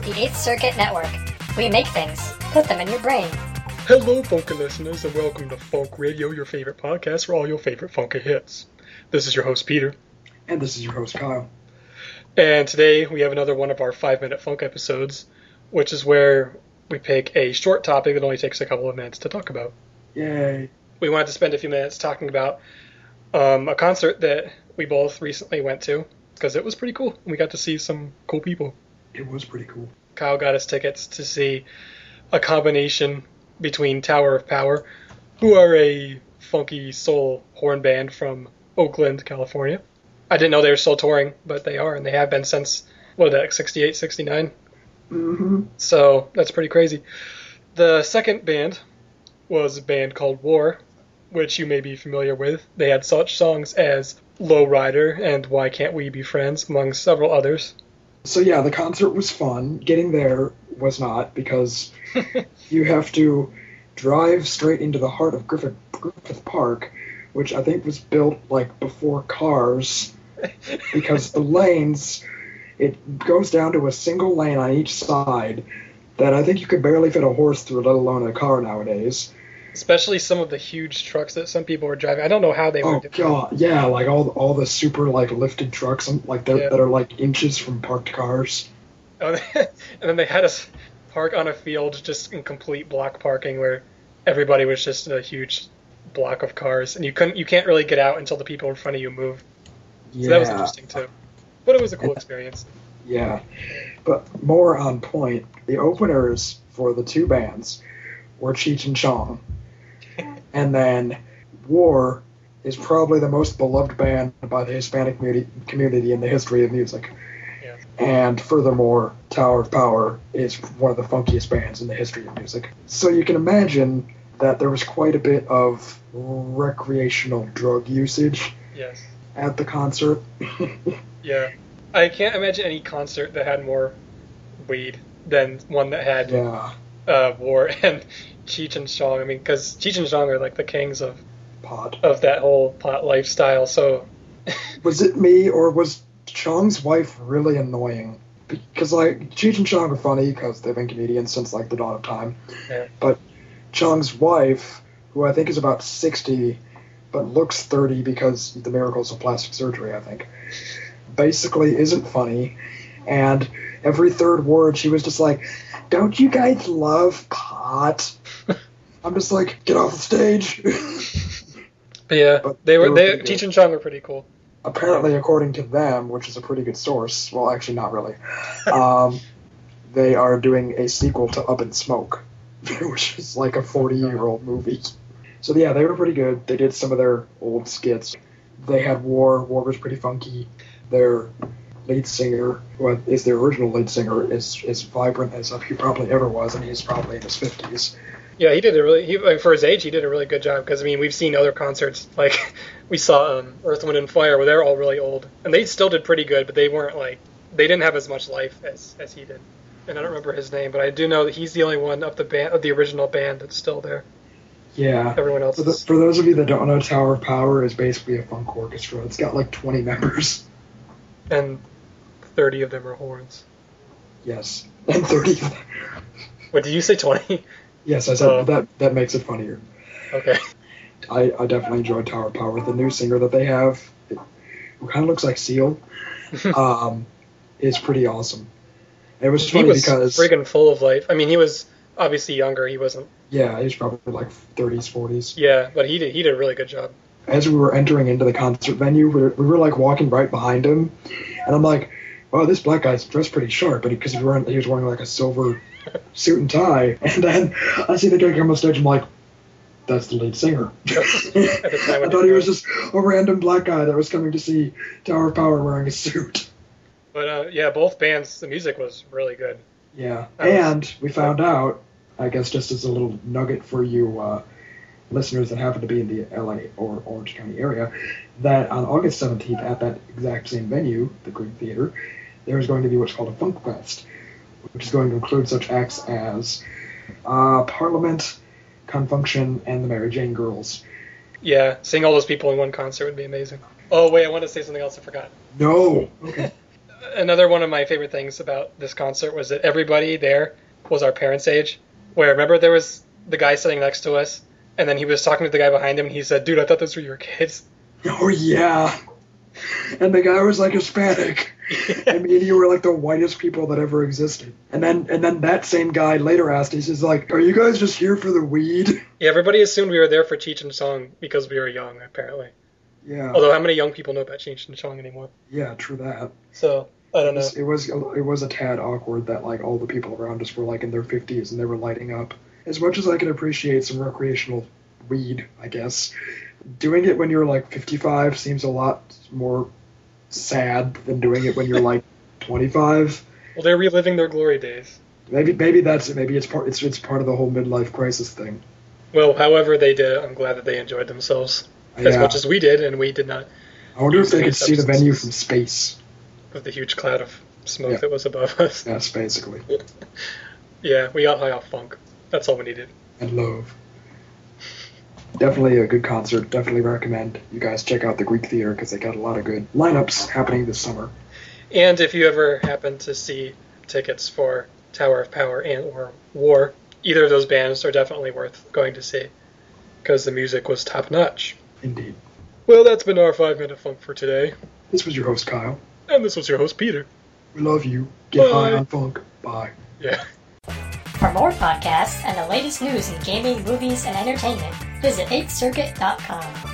the 8th Circuit Network. We make things, put them in your brain. Hello, funky listeners, and welcome to Funk Radio, your favorite podcast for all your favorite funky hits. This is your host, Peter. And this is your host, Kyle. And today we have another one of our five minute funk episodes, which is where we pick a short topic that only takes a couple of minutes to talk about. Yay. We wanted to spend a few minutes talking about um, a concert that we both recently went to because it was pretty cool. We got to see some cool people. It was pretty cool. Kyle got us tickets to see a combination between Tower of Power, who are a funky soul horn band from Oakland, California. I didn't know they were still touring, but they are, and they have been since, what, that, 68, 69? Mm-hmm. So that's pretty crazy. The second band was a band called War, which you may be familiar with. They had such songs as Low Rider and Why Can't We Be Friends, among several others. So yeah, the concert was fun. Getting there was not because you have to drive straight into the heart of Griffith, Griffith Park, which I think was built like before cars, because the lanes it goes down to a single lane on each side that I think you could barely fit a horse through, let alone a car nowadays. Especially some of the huge trucks that some people were driving. I don't know how they were Oh god, yeah, like all all the super like lifted trucks, um, like Yeah. that are like inches from parked cars. Oh, and then they had us park on a field just in complete block parking where everybody was just a huge block of cars, and you couldn't, you can't really get out until the people in front of you move. Yeah, So that was interesting too. But it was a cool experience. yeah. But more on point, the openers for the two bands were Cheech and Chong, and then War is probably the most beloved band by the Hispanic community, in the history of music. Yeah. And furthermore, Tower of Power is one of the funkiest bands in the history of music. So you can imagine that there was quite a bit of recreational drug usage Yes. at the concert. Yeah. I can't imagine any concert that had more weed than one that had yeah, uh, War and Cheech and Chong. I mean, because Cheech and Chong are like the kings of, pot. of that whole pot lifestyle. So Was it me or was Chong's wife really annoying? Because like Cheech and Chong are funny because they've been comedians since like the dawn of time. Yeah. But Chong's wife, who I think is about sixty, but looks thirty because the miracles of plastic surgery, I think, basically isn't funny. And every third word, she was just like, "Don't you guys love pot?" I'm just like, "Get off the stage." But yeah, But they were they. Cheech and Chong were pretty cool. apparently, according to them, which is a pretty good source, well, actually, not really, um, they are doing a sequel to Up in Smoke, which is like a 40 year old movie. So, yeah, they were pretty good. They did some of their old skits. They had War. War was pretty funky. Their lead singer, is the original lead singer, is as vibrant as he probably ever was, and he's probably in his 50s. Yeah, he did a really he, like, for his age. He did a really good job because I mean we've seen other concerts like we saw um, Earth, Wind and Fire where they're all really old and they still did pretty good, but they weren't like they didn't have as much life as as he did. And I don't remember his name, but I do know that he's the only one of the band of the original band that's still there. Yeah. Everyone else For, the, is for those of you that don't know, Tower of Power is basically a funk orchestra. It's got like 20 members. And thirty of them are horns. Yes. And 30. What did you say? Twenty? Yes, I said Oh. that. That makes it funnier. Okay. I, I definitely enjoyed Tower of Power. The new singer that they have, it, who kind of looks like Seal, um, is pretty awesome. It was he funny was because friggin' full of life. I mean, he was obviously younger. He wasn't. yeah, he was probably like 30s, 40s. Yeah, but he did. He did a really good job. As we were entering into the concert venue, we were, we were like walking right behind him, and I'm like, "Wow, this black guy's dressed pretty sharp," but because he, was wearing- he was wearing like a silver suit and tie, and then I see the guy come on stage. I'm like, "That's the lead singer." At the time I thought he was was- just a random black guy that was coming to see Tower of Power wearing a suit. But uh, yeah, both bands. The music was really good. Yeah, That was- and we found out, I guess, just as a little nugget for you uh, listeners that happen to be in the LA or Orange County area, that on August 17th at that exact same venue, the Greek Theater, there is going to be what's called a Funk Fest, which is going to include such acts as uh, Parliament, Con Funk Shun, and the Mary Jane Girls. Yeah, seeing all those people in one concert would be amazing. Oh wait, I wanted to say something else. I forgot. No. Okay. another one of my favorite things about this concert was that everybody there was our parents' age. Where remember there was the guy sitting next to us, and then he was talking to the guy behind him, and he said, "Dude, I thought those were your kids." Oh yeah. And the guy was like Hispanic. and me and you were like the whitest people that ever existed. And then and then that same guy later asked, he says like, Are you guys just here for the weed? Yeah, everybody assumed we were there for Cheech and Chong because we were young, apparently. Yeah. Although, how many young people know about Cheech and Chong anymore? Yeah, true that. So I don't know. was, it was it was a tad awkward that like all the people around us were like in their fifties and they were lighting up. As much as I can appreciate some recreational weed, I guess, doing it when you're like fifty five seems a lot more sad than doing it when you're like twenty five. Well, they're reliving their glory days. Maybe maybe that's it. Maybe it's part it's it's part of the whole midlife crisis thing. Well, however they did I'm glad that they enjoyed themselves as Yeah. much as we did, and we did not I wonder if they could see the venue from space. with the huge cloud of smoke Yeah. that was above us. That's basically Yeah, we got high off funk. That's all we needed. and love. Definitely a good concert. Definitely recommend you guys check out the Greek Theater because they got a lot of good lineups happening this summer. And if you ever happen to see tickets for Tower of Power and or War, either of those bands are definitely worth going to see because the music was top notch. Indeed. Well, that's been our five minute funk for today, This was your host Kyle. and this was your host Peter. We love you. Get high on funk. Bye. Yeah. For more podcasts and the latest news in gaming, movies, and entertainment, visit 8thcircuit.com.